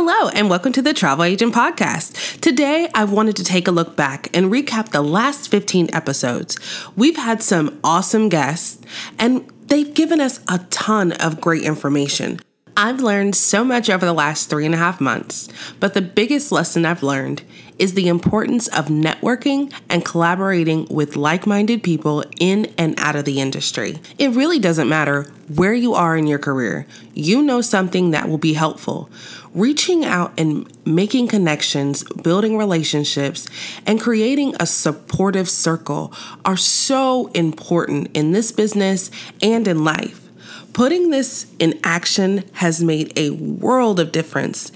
Hello, and welcome to the Travel Agent Podcast. Today, I wanted to take a look back and recap the last 15 episodes. We've had some awesome guests, and they've given us a ton of great information. I've learned so much over the last three and a half months, but the biggest lesson I've learned is the importance of networking and collaborating with like minded people in and out of the industry. It really doesn't matter where you are in your career, you know something that will be helpful. Reaching out and making connections, building relationships, and creating a supportive circle are so important in this business and in life. Putting this in action has made a world of difference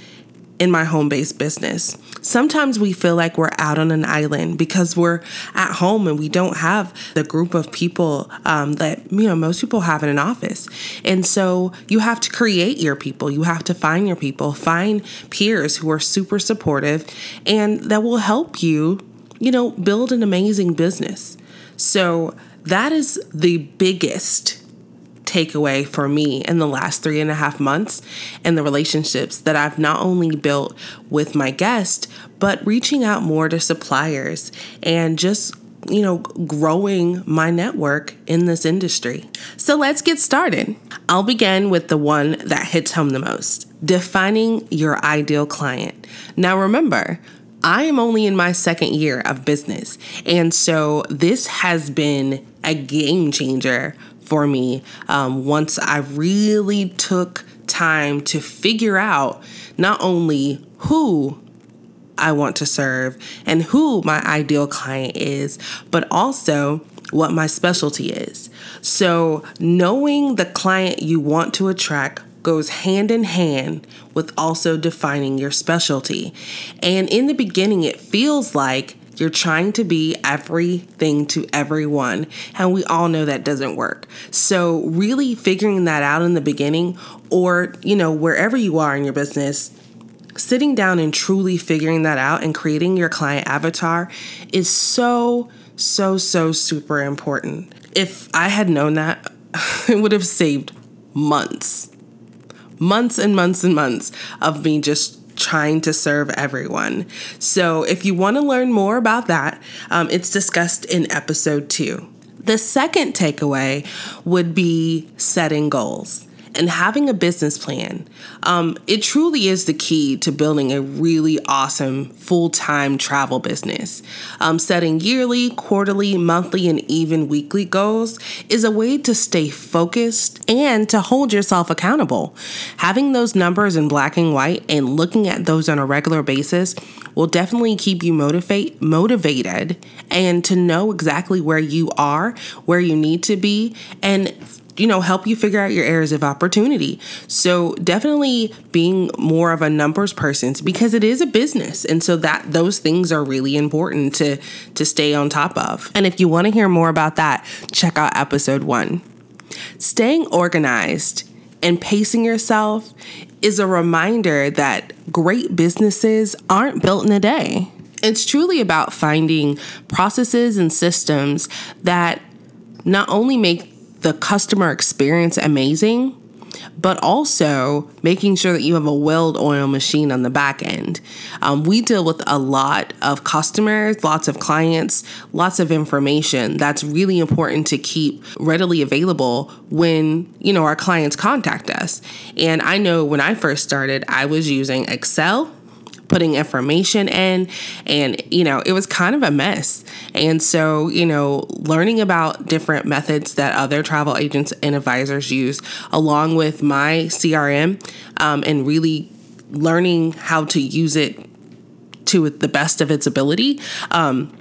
in my home based business. Sometimes we feel like we're out on an island because we're at home and we don't have the group of people um, that you know most people have in an office. And so you have to create your people. You have to find your people, find peers who are super supportive and that will help you, you know, build an amazing business. So that is the biggest takeaway for me in the last three and a half months and the relationships that I've not only built with my guest, but reaching out more to suppliers and just you know, growing my network in this industry. So let's get started. I'll begin with the one that hits home the most defining your ideal client. Now, remember, I am only in my second year of business. And so this has been a game changer for me um, once I really took time to figure out not only who I want to serve and who my ideal client is, but also what my specialty is. So, knowing the client you want to attract goes hand in hand with also defining your specialty. And in the beginning, it feels like you're trying to be everything to everyone, and we all know that doesn't work. So, really figuring that out in the beginning, or, you know, wherever you are in your business, sitting down and truly figuring that out and creating your client avatar is so, so, so super important. If I had known that, it would have saved months, months and months and months of me just trying to serve everyone. So, if you want to learn more about that, um, it's discussed in episode two. The second takeaway would be setting goals and having a business plan. Um, it truly is the key to building a really awesome full time travel business. Um, setting yearly, quarterly, monthly, and even weekly goals is a way to stay focused and to hold yourself accountable. Having those numbers in black and white and looking at those on a regular basis will definitely keep you motivate motivated and to know exactly where you are, where you need to be, and you know, help you figure out your areas of opportunity. So definitely being more of a numbers person because it is a business. And so that those things are really important to to stay on top of. And if you want to hear more about that, check out episode 1. Staying organized and pacing yourself is a reminder that great businesses aren't built in a day. It's truly about finding processes and systems that not only make the customer experience amazing, but also making sure that you have a weld oil machine on the back end. Um, we deal with a lot of customers, lots of clients, lots of information that's really important to keep readily available when you know our clients contact us. And I know when I first started, I was using Excel putting information in and you know it was kind of a mess. And so you know learning about different methods that other travel agents and advisors use along with my crm um, and really learning how to use it to the best of its ability um,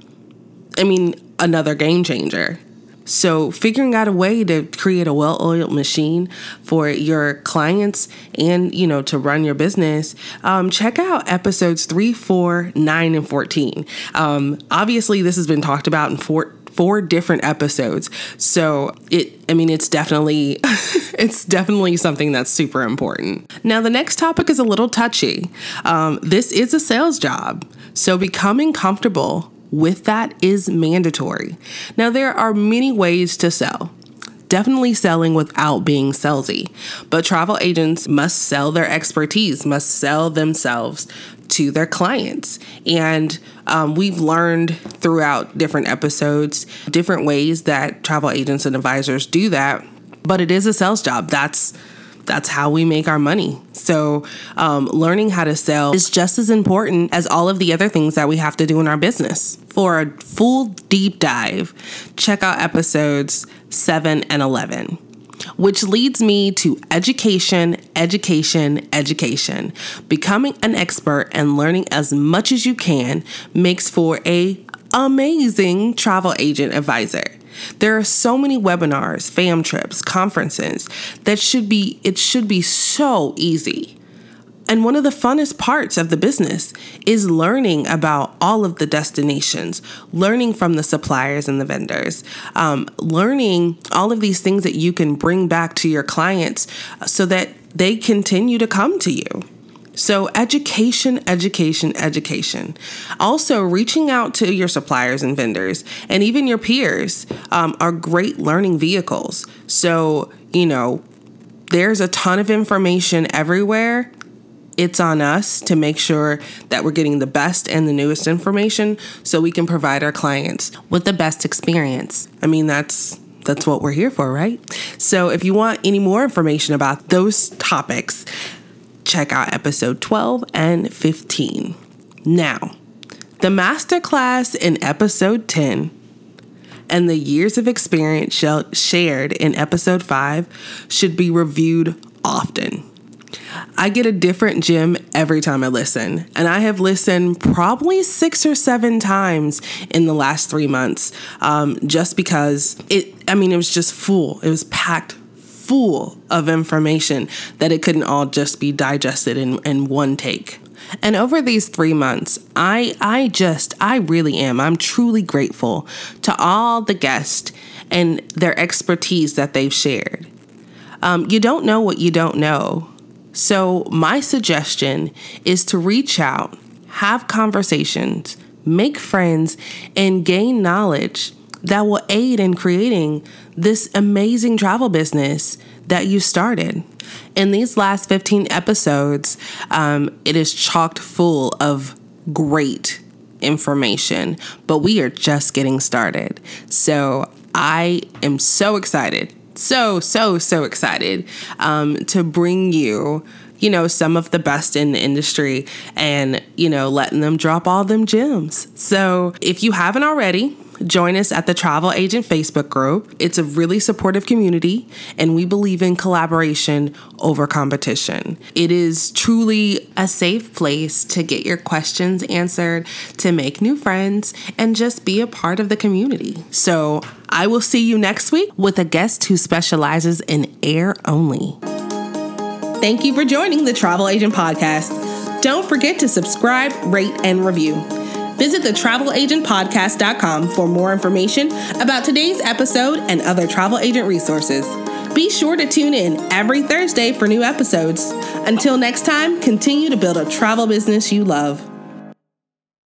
i mean another game changer So, figuring out a way to create a well-oiled machine for your clients and you know to run your business, um, check out episodes three, four, nine, and fourteen. Um, obviously, this has been talked about in four four different episodes. So it I mean it's definitely it's definitely something that's super important. Now the next topic is a little touchy. Um, this is a sales job. So becoming comfortable with that is mandatory. Now, there are many ways to sell. Definitely selling without being salesy, but travel agents must sell their expertise, must sell themselves to their clients. And um, we've learned throughout different episodes different ways that travel agents and advisors do that, but it is a sales job. That's that's how we make our money. So, um, learning how to sell is just as important as all of the other things that we have to do in our business. For a full deep dive, check out episodes 7 and 11 which leads me to education, education, education. Becoming an expert and learning as much as you can makes for a amazing travel agent advisor. There are so many webinars, fam trips, conferences that should be it should be so easy. And one of the funnest parts of the business is learning about all of the destinations, learning from the suppliers and the vendors, um, learning all of these things that you can bring back to your clients so that they continue to come to you. So, education, education, education. Also, reaching out to your suppliers and vendors and even your peers um, are great learning vehicles. So, you know, there's a ton of information everywhere. It's on us to make sure that we're getting the best and the newest information so we can provide our clients with the best experience. I mean, that's that's what we're here for, right? So, if you want any more information about those topics, check out episode 12 and 15. Now, the masterclass in episode 10 and the years of experience shared in episode 5 should be reviewed often. I get a different gem every time I listen, and I have listened probably six or seven times in the last three months um, just because it, I mean, it was just full. It was packed full of information that it couldn't all just be digested in, in one take. And over these three months, I I just I really am. I'm truly grateful to all the guests and their expertise that they've shared. Um, you don't know what you don't know. So my suggestion is to reach out, have conversations, make friends, and gain knowledge that will aid in creating this amazing travel business that you started. In these last 15 episodes, um, it is chocked full of great information, but we are just getting started. So I am so excited, so, so, so excited um, to bring you you know, some of the best in the industry and, you know, letting them drop all them gems. So if you haven't already, Join us at the Travel Agent Facebook group. It's a really supportive community, and we believe in collaboration over competition. It is truly a safe place to get your questions answered, to make new friends, and just be a part of the community. So I will see you next week with a guest who specializes in air only. Thank you for joining the Travel Agent Podcast. Don't forget to subscribe, rate, and review. Visit the travelagentpodcast.com for more information about today's episode and other travel agent resources. Be sure to tune in every Thursday for new episodes. Until next time, continue to build a travel business you love.